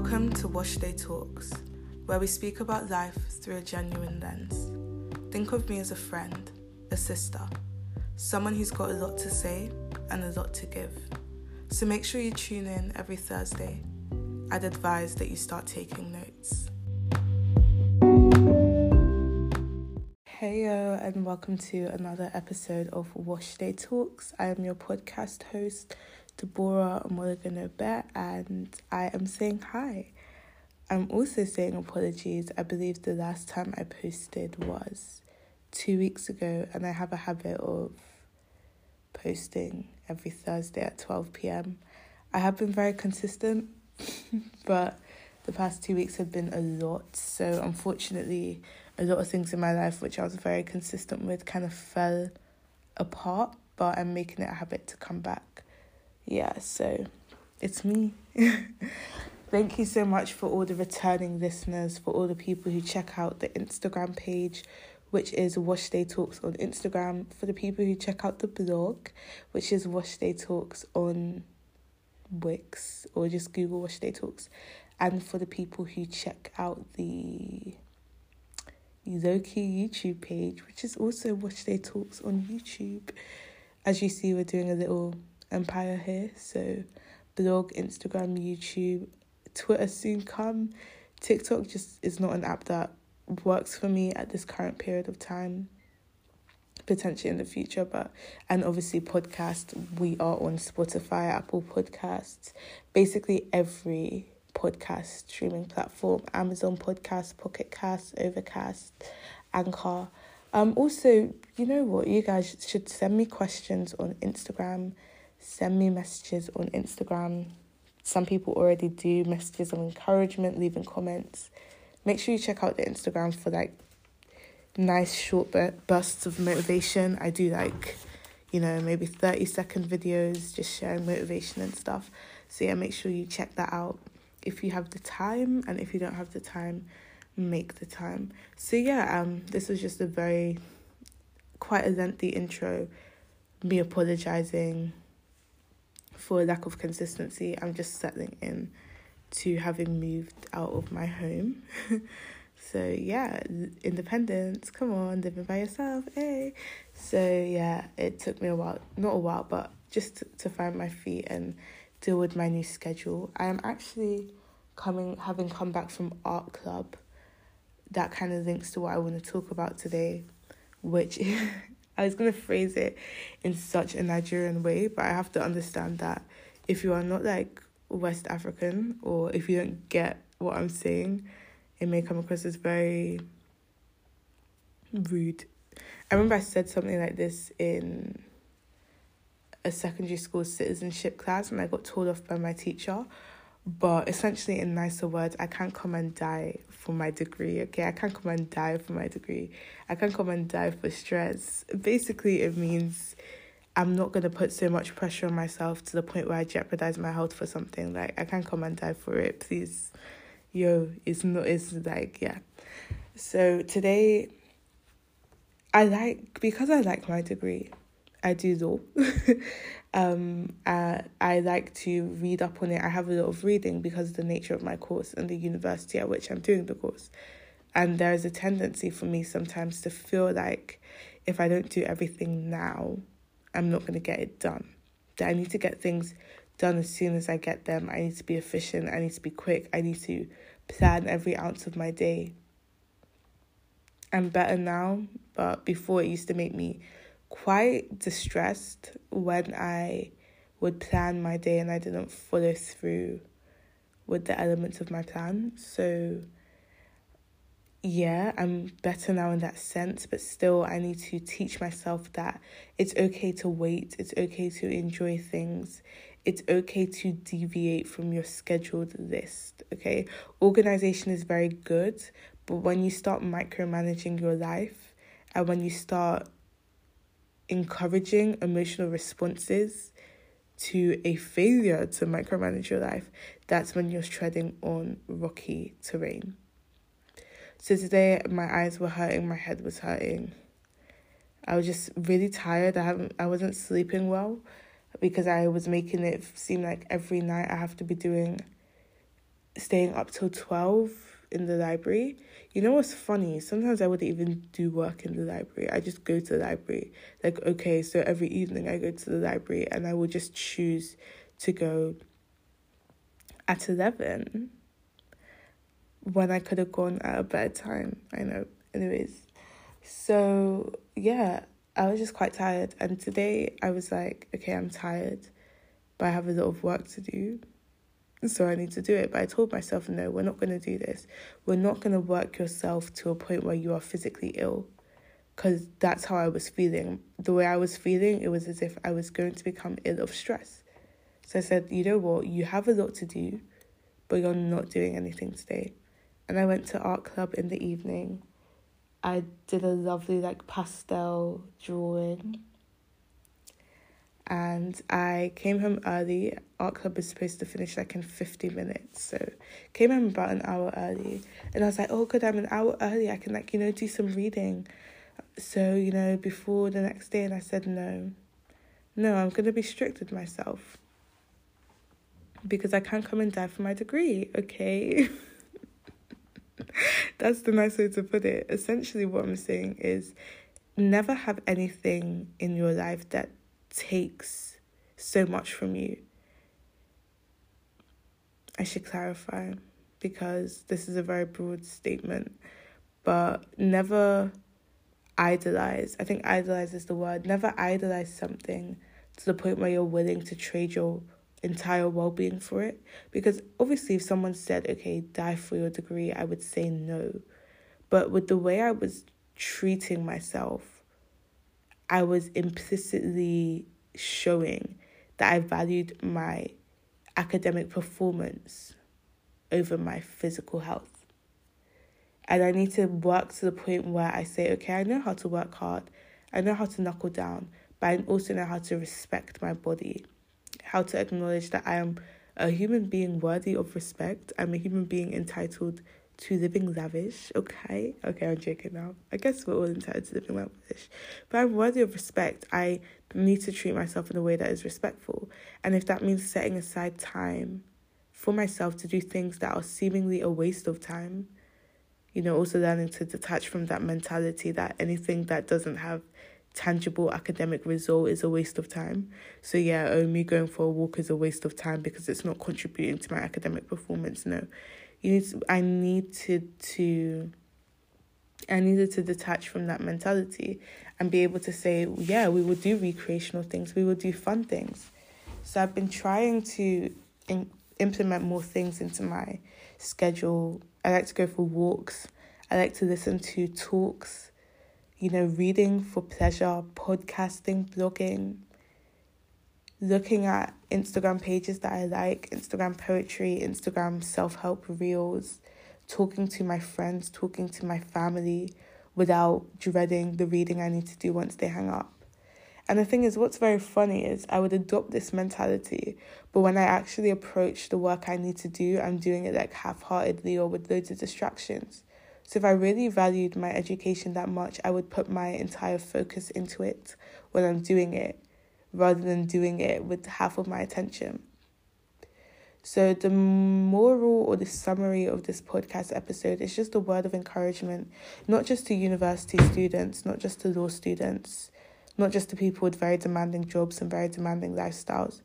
Welcome to Wash Day Talks, where we speak about life through a genuine lens. Think of me as a friend, a sister, someone who's got a lot to say and a lot to give. So make sure you tune in every Thursday. I'd advise that you start taking notes. Heyo, and welcome to another episode of Wash Day Talks. I am your podcast host, Deborah and Mulligan and I am saying hi. I'm also saying apologies. I believe the last time I posted was two weeks ago, and I have a habit of posting every Thursday at 12 pm. I have been very consistent, but the past two weeks have been a lot. So, unfortunately, a lot of things in my life which I was very consistent with kind of fell apart, but I'm making it a habit to come back yeah, so it's me. Thank you so much for all the returning listeners, for all the people who check out the Instagram page, which is Wash Day Talks on Instagram, for the people who check out the blog, which is Wash Day Talks on Wix, or just Google Wash Day Talks, and for the people who check out the Loki YouTube page, which is also Wash Day Talks on YouTube. As you see, we're doing a little empire here. So, blog, Instagram, YouTube, Twitter soon come. TikTok just is not an app that works for me at this current period of time. Potentially in the future, but and obviously podcast. We are on Spotify, Apple Podcasts, basically every podcast streaming platform, Amazon Podcast, Pocket Cast, Overcast, Anchor. Um, also, you know what? You guys should send me questions on Instagram send me messages on Instagram. Some people already do messages of encouragement, leaving comments. Make sure you check out the Instagram for like nice short bursts of motivation. I do like, you know, maybe 30 second videos just sharing motivation and stuff. So yeah, make sure you check that out if you have the time and if you don't have the time, make the time. So yeah, um this was just a very quite a lengthy intro, me apologizing for lack of consistency, I'm just settling in to having moved out of my home. so yeah, independence, come on, living by yourself, hey. So yeah, it took me a while, not a while, but just to, to find my feet and deal with my new schedule. I am actually coming, having come back from art club. That kind of links to what I want to talk about today, which I was to phrase it in such a Nigerian way, but I have to understand that if you are not like West African or if you don't get what I'm saying, it may come across as very rude. I remember I said something like this in a secondary school citizenship class and I got told off by my teacher but essentially in nicer words i can't come and die for my degree okay? I can't come and die for my degree. I can't come and die for stress. Basically it means i'm not going to put so much pressure on myself to the point where i jeopardize my health for something. Like i can't come and die for it. Please. Yo it's not it's like yeah. So today i like because i like my degree i do law um, I, I like to read up on it. I have a lot of reading because of the nature of my course and the university at which I'm doing the course. And there is a tendency for me sometimes to feel like if I don't do everything now, I'm not going to get it done. That I need to get things done as soon as I get them. I need to be efficient. I need to be quick. I need to plan every ounce of my day. I'm better now, but before it used to make me quite distressed when I would plan my day and I didn't follow through with the elements of my plan. So, yeah, I'm better now in that sense, but still, I need to teach myself that it's okay to wait, it's okay to enjoy things, it's okay to deviate from your scheduled list. Okay, organization is very good, but when you start micromanaging your life and when you start encouraging emotional responses to a failure to micromanage your life, that's when you're treading on rocky terrain. So today my eyes were hurting, my head was hurting. I was just really tired. I haven't I wasn't sleeping well because I was making it seem like every night I have to be doing staying up till 12 in the library. You know what's funny? Sometimes I wouldn't even do work in the library. I just go to the library. Like, okay, so every evening I go to the library and I will just choose to go at 11 when I could have gone at a better time. I know. Anyways, so yeah, I was just quite tired. And today I was like, okay, I'm tired, but I have a lot of work to do. So I need to do it. But I told myself, no, we're not going to do this. We're not going to work yourself to a point where you are physically ill. Because that's how I was feeling. The way I was feeling, it was as if I was going to become ill of stress. So I said, you know what, you have a lot to do, but you're not doing anything today. And I went to art club in the evening. I did a lovely like pastel drawing. And I came home early. Art club is supposed to finish like in 50 minutes. So came home about an hour early. And I was like, oh good, I'm an hour early. I can like, you know, do some reading. So, you know, before the next day and I said no. No, I'm gonna be strict with myself. Because I can't come and die for my degree, okay? That's the nice way to put it. Essentially, what I'm saying is never have anything in your life that takes so much from you. I should clarify because this is a very broad statement, but never idolize. I think idolize is the word. Never idolize something to the point where you're willing to trade your entire well being for it. Because obviously, if someone said, okay, die for your degree, I would say no. But with the way I was treating myself, I was implicitly showing that I valued my academic performance over my physical health. And I need to work to the point where I say, okay, I know how to work hard, I know how to knuckle down, but I also know how to respect my body how to acknowledge that I am a human being worthy of respect. I'm a human being entitled to living lavish. Okay, okay, I'm joking now. I guess we're all entitled to living lavish, but I'm worthy of respect. I need to treat myself in a way that is respectful, and if that means setting aside time for myself to do things that are seemingly a waste of time, you know, also learning to detach from that mentality that anything that doesn't have tangible academic result is a waste of time. So yeah, oh, me going for a walk is a waste of time because it's not contributing to my academic performance. No, you need. To, I need to to. I needed to detach from that mentality and be able to say, yeah, we will do recreational things, we will do fun things. So I've been trying to in, implement more things into my schedule. I like to go for walks. I like to listen to talks you know, reading for pleasure, podcasting, blogging, looking at Instagram pages that I like, Instagram poetry, Instagram self help reels, talking to my friends, talking to my family without dreading the reading I need to do once they hang up. And the thing is, what's very funny is I would adopt this mentality, but when I actually approach the work I need to do, I'm doing it like half heartedly or with loads of distractions. So if I really valued my education that much, I would put my entire focus into it when I'm doing it rather than doing it with half of my attention. So, the moral or the summary of this podcast episode is just a word of encouragement, not just to university students, not just to law students, not just to people with very demanding jobs and very demanding lifestyles,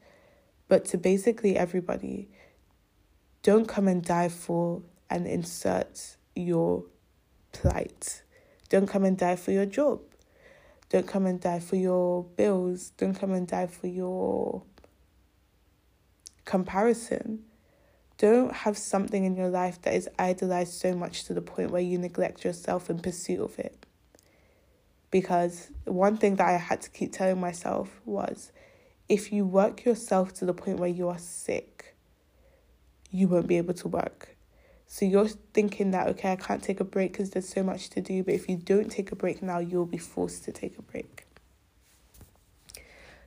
but to basically everybody. Don't come and die for and insert your plight. Don't come and die for your job. Don't come and die for your bills. Don't come and die for your comparison. Don't have something in your life that is idolized so much to the point where you neglect yourself in pursuit of it. Because one thing that I had to keep telling myself was if you work yourself to the point where you are sick, you won't be able to work. So you're thinking that, okay, I can't take a break because there's so much to do. But if you don't take a break now, you'll be forced to take a break.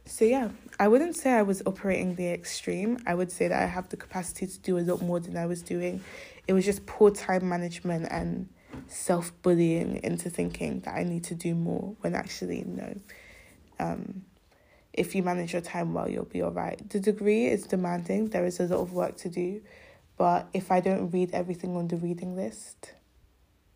So, yeah, I wouldn't say I was operating the extreme. I would say that I have the capacity to do a lot more than I was doing. It was just poor time management and self bullying into thinking that I need to do more when actually, no. Um, if you manage your time well, you'll be all right. The degree is demanding, there is a lot of work to do But if I don't read everything on the reading list,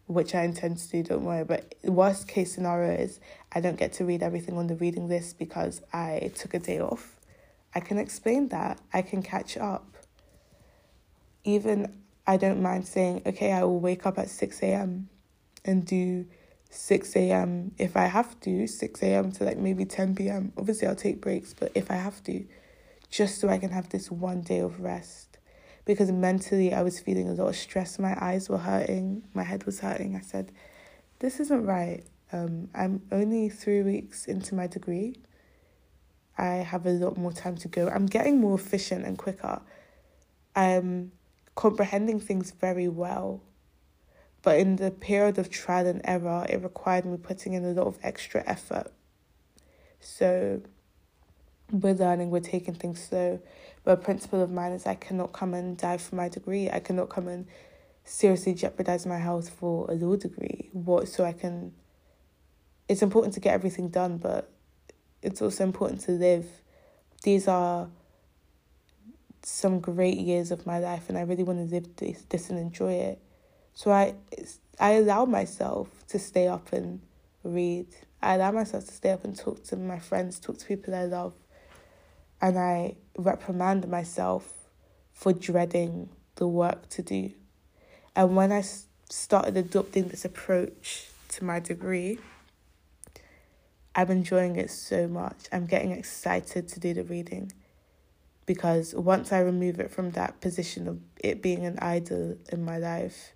which I intend to do, don't worry. But worst case scenario is I don't get to read everything on the reading list because I took a day off. I can explain that. I can catch up. Even I don't mind saying, okay, I will wake up at 6 a.m. and do 6 a.m. if I have to, 6 a.m. to like maybe 10 p.m. Obviously, I'll take breaks, but if I have to, just so I can have this one day of rest. Because mentally, I was feeling a lot of stress. My eyes were hurting, my head was hurting. I said, This isn't right. Um, I'm only three weeks into my degree. I have a lot more time to go. I'm getting more efficient and quicker. I'm comprehending things very well but in the period of trial and error, it required me putting in a lot of extra effort. So we're learning, we're taking things slow. But a principle of mine is I cannot come and die for my degree. I cannot come and seriously jeopardize my health for a law degree. What so I can it's important to get everything done, but it's also important to live. These are some great years of my life and I really want to live this, this and enjoy it. So I I allow myself to stay up and read. I allow myself to stay up and talk to my friends, talk to people I love. And I reprimand myself for dreading the work to do. And when I started adopting this approach to my degree, I'm enjoying it so much. I'm getting excited to do the reading because once I remove it from that position of it being an idol in my life,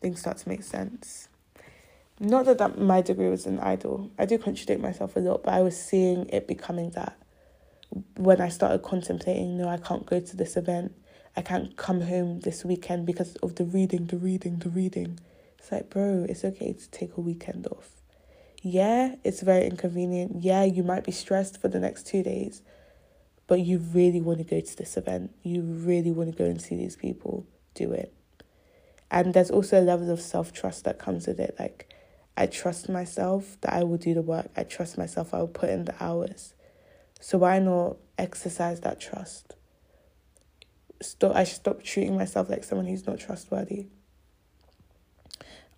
things start to make sense. Not that, that my degree was an idol. I do contradict myself a lot, but I was seeing it becoming that. When I started contemplating, no, I can't go to this event. I can't come home this weekend because of the reading, the reading, the reading. It's like, bro, it's okay to take a weekend off. Yeah, it's very inconvenient. Yeah, you might be stressed for the next two days, but you really want to go to this event. You really want to go and see these people. Do it. And there's also a level of self trust that comes with it. Like, I trust myself that I will do the work. I trust myself I will put in the hours. So why not exercise that trust? Stop, I should stop treating myself like someone who's not trustworthy.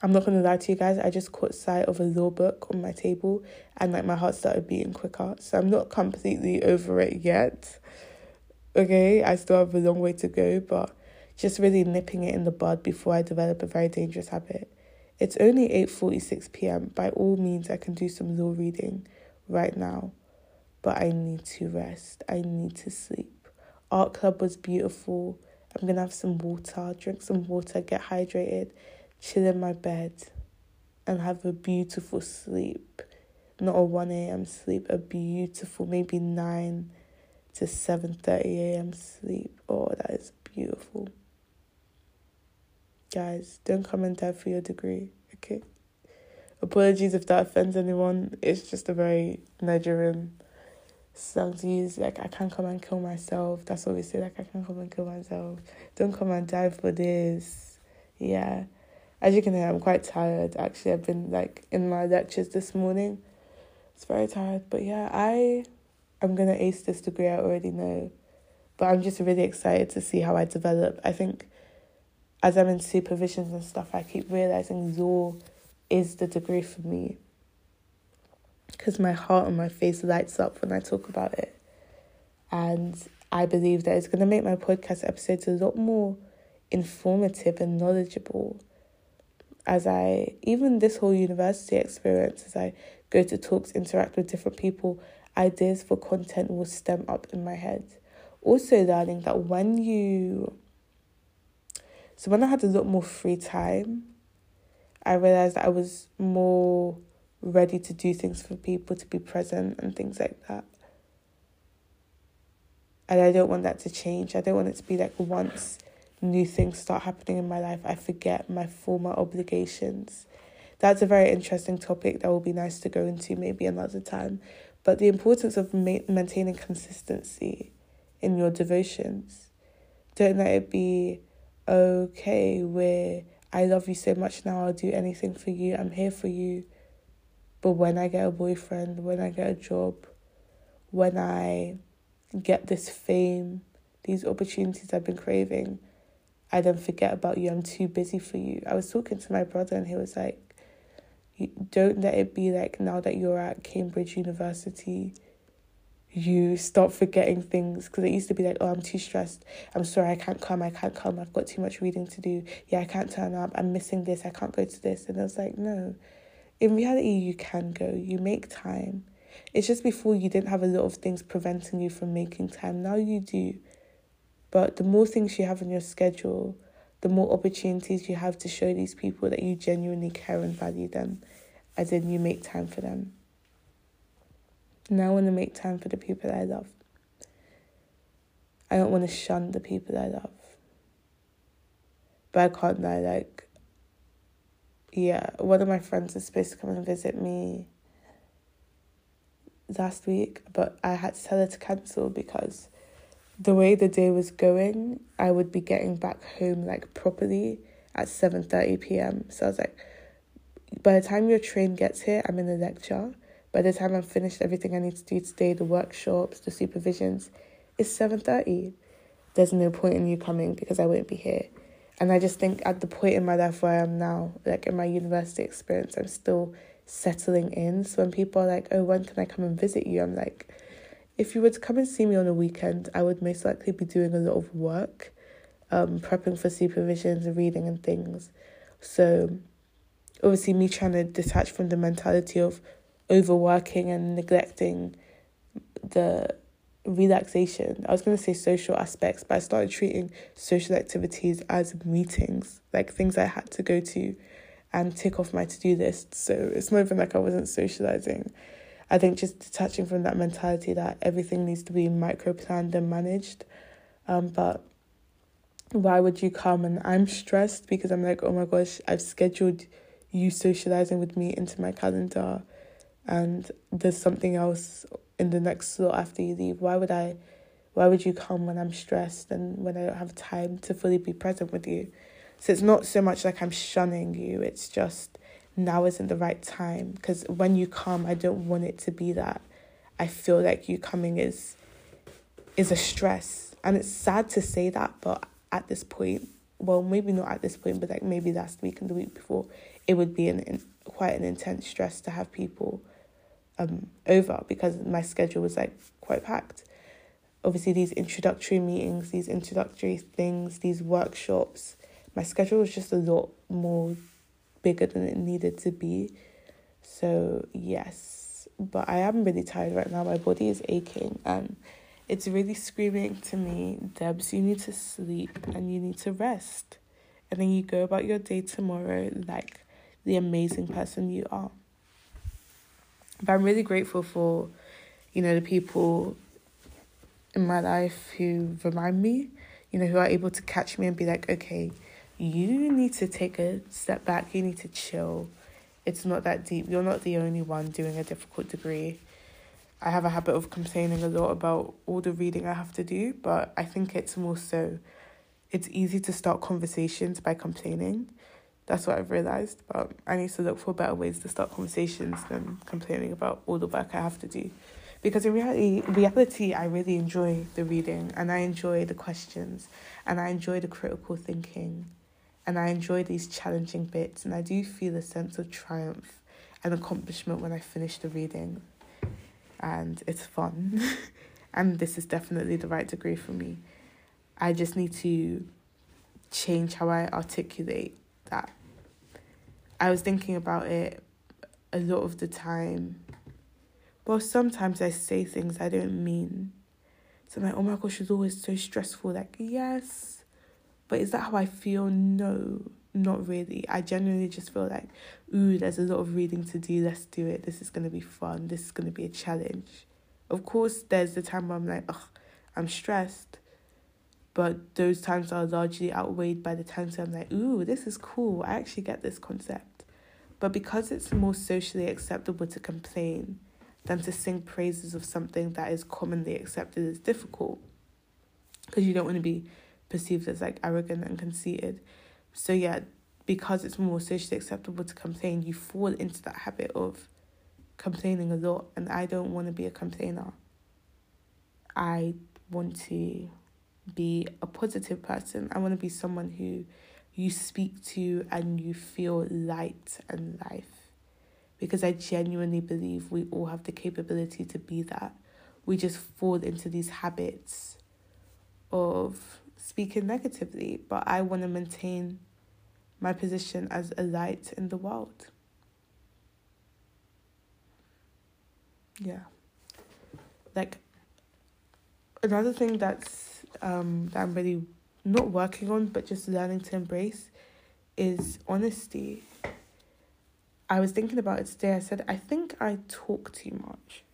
I'm not gonna lie to you guys, I just caught sight of a law book on my table and like my heart started beating quicker. So I'm not completely over it yet. Okay, I still have a long way to go, but just really nipping it in the bud before I develop a very dangerous habit. It's only 8:46 p.m. By all means I can do some law reading right now, but I need to rest. I need to sleep. Art club was beautiful. I'm to have some water, drink some water, get hydrated, chill in my bed and have a beautiful sleep. Not a 1 a.m. sleep, a beautiful maybe 9 to 7:30 a.m. sleep. Oh, that is beautiful. Guys, don't come and die for your degree, okay? Apologies if that offends anyone. It's just a very Nigerian to use. Like, I can't come and kill myself. That's what we say. Like, I can't come and kill myself. Don't come and die for this. Yeah. As you can hear, I'm quite tired. Actually, I've been like in my lectures this morning. It's very tired. But yeah, I I'm gonna ace this degree, I already know. But I'm just really excited to see how I develop. I think as I'm in supervisions and stuff, I keep realizing law is the degree for me. Because my heart and my face lights up when I talk about it. And I believe that it's going to make my podcast episodes a lot more informative and knowledgeable. As I, even this whole university experience, as I go to talks, interact with different people, ideas for content will stem up in my head. Also, learning that when you so when I had a lot more free time, I realized I was more ready to do things for people, to be present and things like that. And I don't want that to change. I don't want it to be like once new things start happening in my life, I forget my former obligations. That's a very interesting topic that will be nice to go into maybe another time. But the importance of ma- maintaining consistency in your devotions. Don't let it be okay, where I love you so much now, I'll do anything for you, I'm here for you. But when I get a boyfriend, when I get a job, when I get this fame, these opportunities I've been craving, I then forget about you. I'm too busy for you. I was talking to my brother and he was like, don't let it be like now that you're at Cambridge University, you stop forgetting things. Because it used to be like, oh, I'm too stressed. I'm sorry, I can't come. I can't come. I've got too much reading to do. Yeah, I can't turn up. I'm missing this. I can't go to this. And I was like, no. In reality, you can go. You make time. It's just before you didn't have a lot of things preventing you from making time. Now you do. But the more things you have on your schedule, the more opportunities you have to show these people that you genuinely care and value them, as in you make time for them. Now I want to make time for the people I love. I don't want to shun the people I love. But I can't lie, like, yeah, one of my friends is supposed to come and visit me last week, but I had to tell her to cancel because the way the day was going, I would be getting back home like properly at 7:30 p.m. So I was like by the time your train gets here, I'm in a lecture. By the time I'm finished everything I need to do today, the workshops, the supervisions, it's 7:30. There's no point in you coming because I won't be here. And I just think at the point in my life where I am now, like in my university experience, I'm still settling in. So when people are like, "Oh, when can I come and visit you?" I'm like, if you were to come and see me on a weekend, I would most likely be doing a lot of work, um, prepping for supervisions and reading and things. So, obviously, me trying to detach from the mentality of overworking and neglecting the relaxation. I was going to say social aspects, but I started treating social activities as meetings, like things I had to go to and tick off my to do list. So, it's more even like I wasn't socializing. I think just detaching from that mentality that everything needs to be micro planned and managed. Um, but why would you come? And I'm stressed because I'm like, oh my gosh, I've scheduled you socializing with me into my calendar, and there's something else in the next slot after you leave. Why would I? Why would you come when I'm stressed and when I don't have time to fully be present with you? So it's not so much like I'm shunning you, it's just now isn't the right time because when you come i don't want it to be that i feel like you coming is is a stress and it's sad to say that but at this point well maybe not at this point but like maybe last week and the week before it would be an, quite an intense stress to have people um over because my schedule was like quite packed obviously these introductory meetings these introductory things these workshops my schedule was just a lot more bigger than it needed to be. So, yes, but I am really tired right now. My body is aching and it's really screaming to me, Debs, you need to sleep and you need to rest. And then you go about your day tomorrow like the amazing person you are. But I'm really grateful for, you know, the people in my life who remind me, you know, who are able to catch me and be like, okay, you need to take a step back, you need to chill. It's not that deep. You're not the only one doing a difficult degree. I have a habit of complaining a lot about all the reading I have to do, but I think it's more so it's easy to start conversations by complaining. That's what I've realized, but I need to look for better ways to start conversations than complaining about all the work I have to do. Because in reality, reality, I really enjoy the reading and I enjoy the questions and I enjoy the critical thinking and I enjoy these challenging bits, and I do feel a sense of triumph and accomplishment when I finish the reading, and it's fun, and this is definitely the right degree for me. I just need to change how I articulate that. I was thinking about it a lot of the time. Well, sometimes I say things I don't mean. So I'm like, oh my gosh, it's always so stressful. Like, yes, but is that how I feel? No, not really. I genuinely just feel like, ooh, there's a lot of reading to do. Let's do it. This is going to be fun. This is going to be a challenge. Of course, there's the time where I'm like, ugh, I'm stressed. But those times are largely outweighed by the times where I'm like, ooh, this is cool. I actually get this concept. But because it's more socially acceptable to complain than to sing praises of something that is commonly accepted as difficult, because you don't want to be perceived as like arrogant and conceited. So yeah, because it's more socially acceptable to complain, you fall into that habit of complaining a lot and I don't want to be a complainer. I want to be a positive person. I want to be someone who you speak to and you feel light and life. Because I genuinely believe we all have the capability to be that. We just fall into these habits of speaking negatively, but I want to maintain my position as a light in the world. Yeah. Like another thing that's um that I'm really not working on but just learning to embrace is honesty. I was thinking about it today. I said I think I talk too much.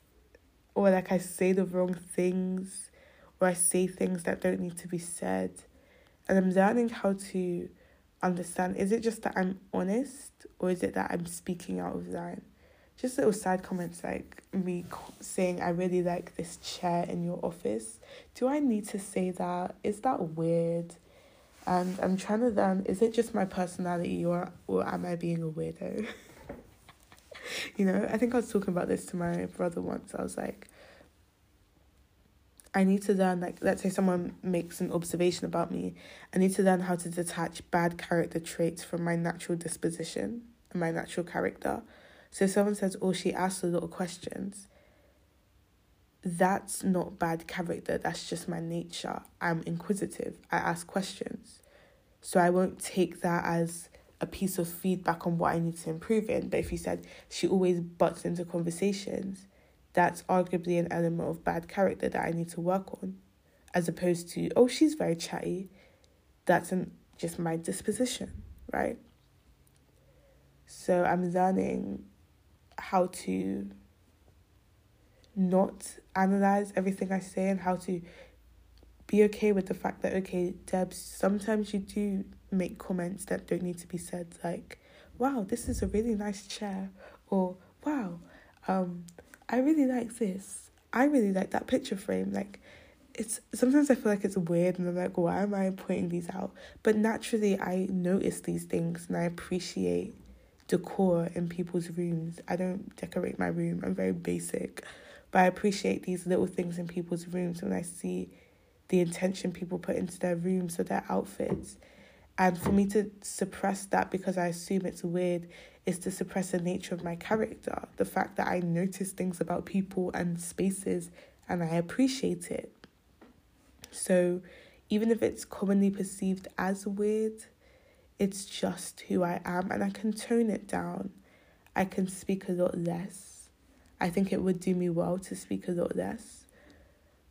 Or like I say the wrong things or I say things that don't need to be said. And I'm learning how to understand is it just that I'm honest or is it that I'm speaking out of line? Just little side comments like me saying, I really like this chair in your office. Do I need to say that? Is that weird? And I'm trying to learn is it just my personality or, or am I being a weirdo? you know, I think I was talking about this to my brother once. I was like, I need to learn, like, let's say someone makes an observation about me. I need to learn how to detach bad character traits from my natural disposition and my natural character. So someone says, oh, she asks a lot of questions, that's not bad character. That's just my nature. I'm inquisitive. I ask questions. So I won't take that as a piece of feedback on what I need to improve in. But if you said she always butts into conversations, that's arguably an element of bad character that I need to work on, as opposed to, oh, she's very chatty. That's an, just my disposition, right? So I'm learning how to not analyze everything I say and how to be okay with the fact that, okay, Debs, sometimes you do make comments that don't need to be said, like, wow, this is a really nice chair, or wow, um, I really like this. I really like that picture frame. Like, it's sometimes I feel like it's weird and I'm like, why am I pointing these out? But naturally, I notice these things and I appreciate decor in people's rooms. I don't decorate my room, I'm very basic. But I appreciate these little things in people's rooms when I see the intention people put into their rooms or their outfits. And for me to suppress that because I assume it's weird is to suppress the nature of my character. The fact that I notice things about people and spaces and I appreciate it. So even if it's commonly perceived as weird, it's just who I am and I can tone it down. I can speak a lot less. I think it would do me well to speak a lot less,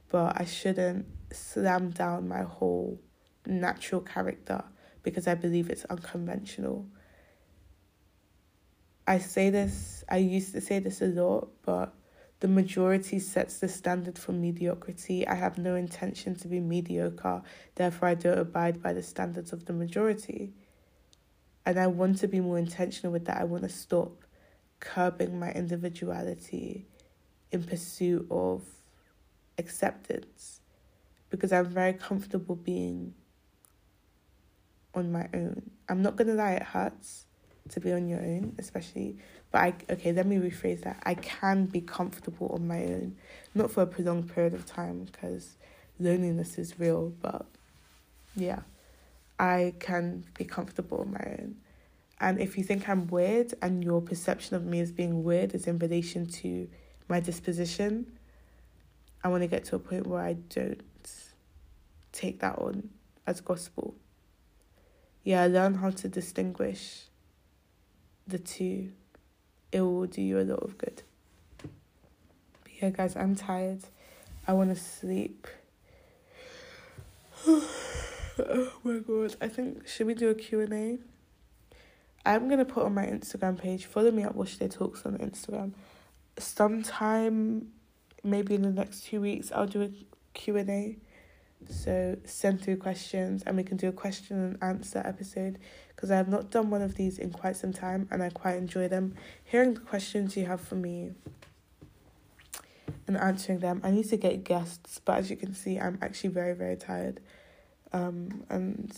but I shouldn't slam down my whole natural character because I believe it's unconventional. I say this, I used to say this a lot, but the majority sets the standard for mediocrity. I have no intention to be mediocre, therefore, I don't abide by the standards of the majority. And I want to be more intentional with that. I want to stop curbing my individuality in pursuit of acceptance because I'm very comfortable being on my own. I'm not gonna lie, it hurts to be on your own, especially. But I okay, let me rephrase that. I can be comfortable on my own, not for a prolonged period of time because loneliness is real. But yeah, I can be comfortable on my own. And if you think I'm weird and your perception of me as being weird is in relation to my disposition, I want to get to a point where I don't take that on as gospel. Yeah, learn how to distinguish the two. It will do you a lot of good. But yeah, guys, I'm tired. I want to sleep. oh my god. I think should we do a Q&A? I'm gonna put on my Instagram page. Follow me at Wash Day Talks on Instagram. Sometime, maybe in the next two weeks, I'll do a Q and A. So send through questions, and we can do a question and answer episode because I have not done one of these in quite some time, and I quite enjoy them. Hearing the questions you have for me and answering them. I need to get guests, but as you can see, I'm actually very very tired. Um, and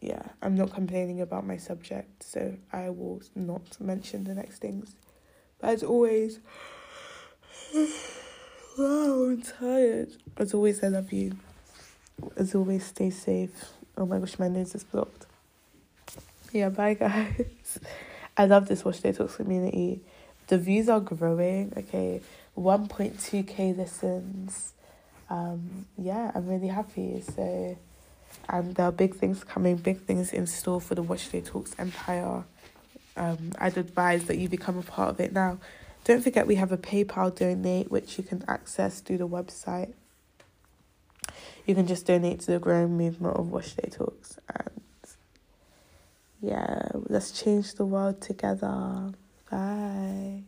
yeah, I'm not complaining about my subject, so I will not mention the next things. But as always, wow, I'm tired. As always, I love you. as always, stay safe. Oh my gosh, my nose is blocked. Yeah, bye guys. I love this Wash Day Talks community. The views are growing. Okay, 1.2k listens. Um, yeah, I'm really happy. So, and there are big things coming, big things in store for the Wash Day Talks Empire. Um, I'd advise that you become a part of it now. Don't forget we have a PayPal donate which you can access through the website. You can just donate to the growing movement of Wash Day Talks and yeah, let's change the world together. Bye.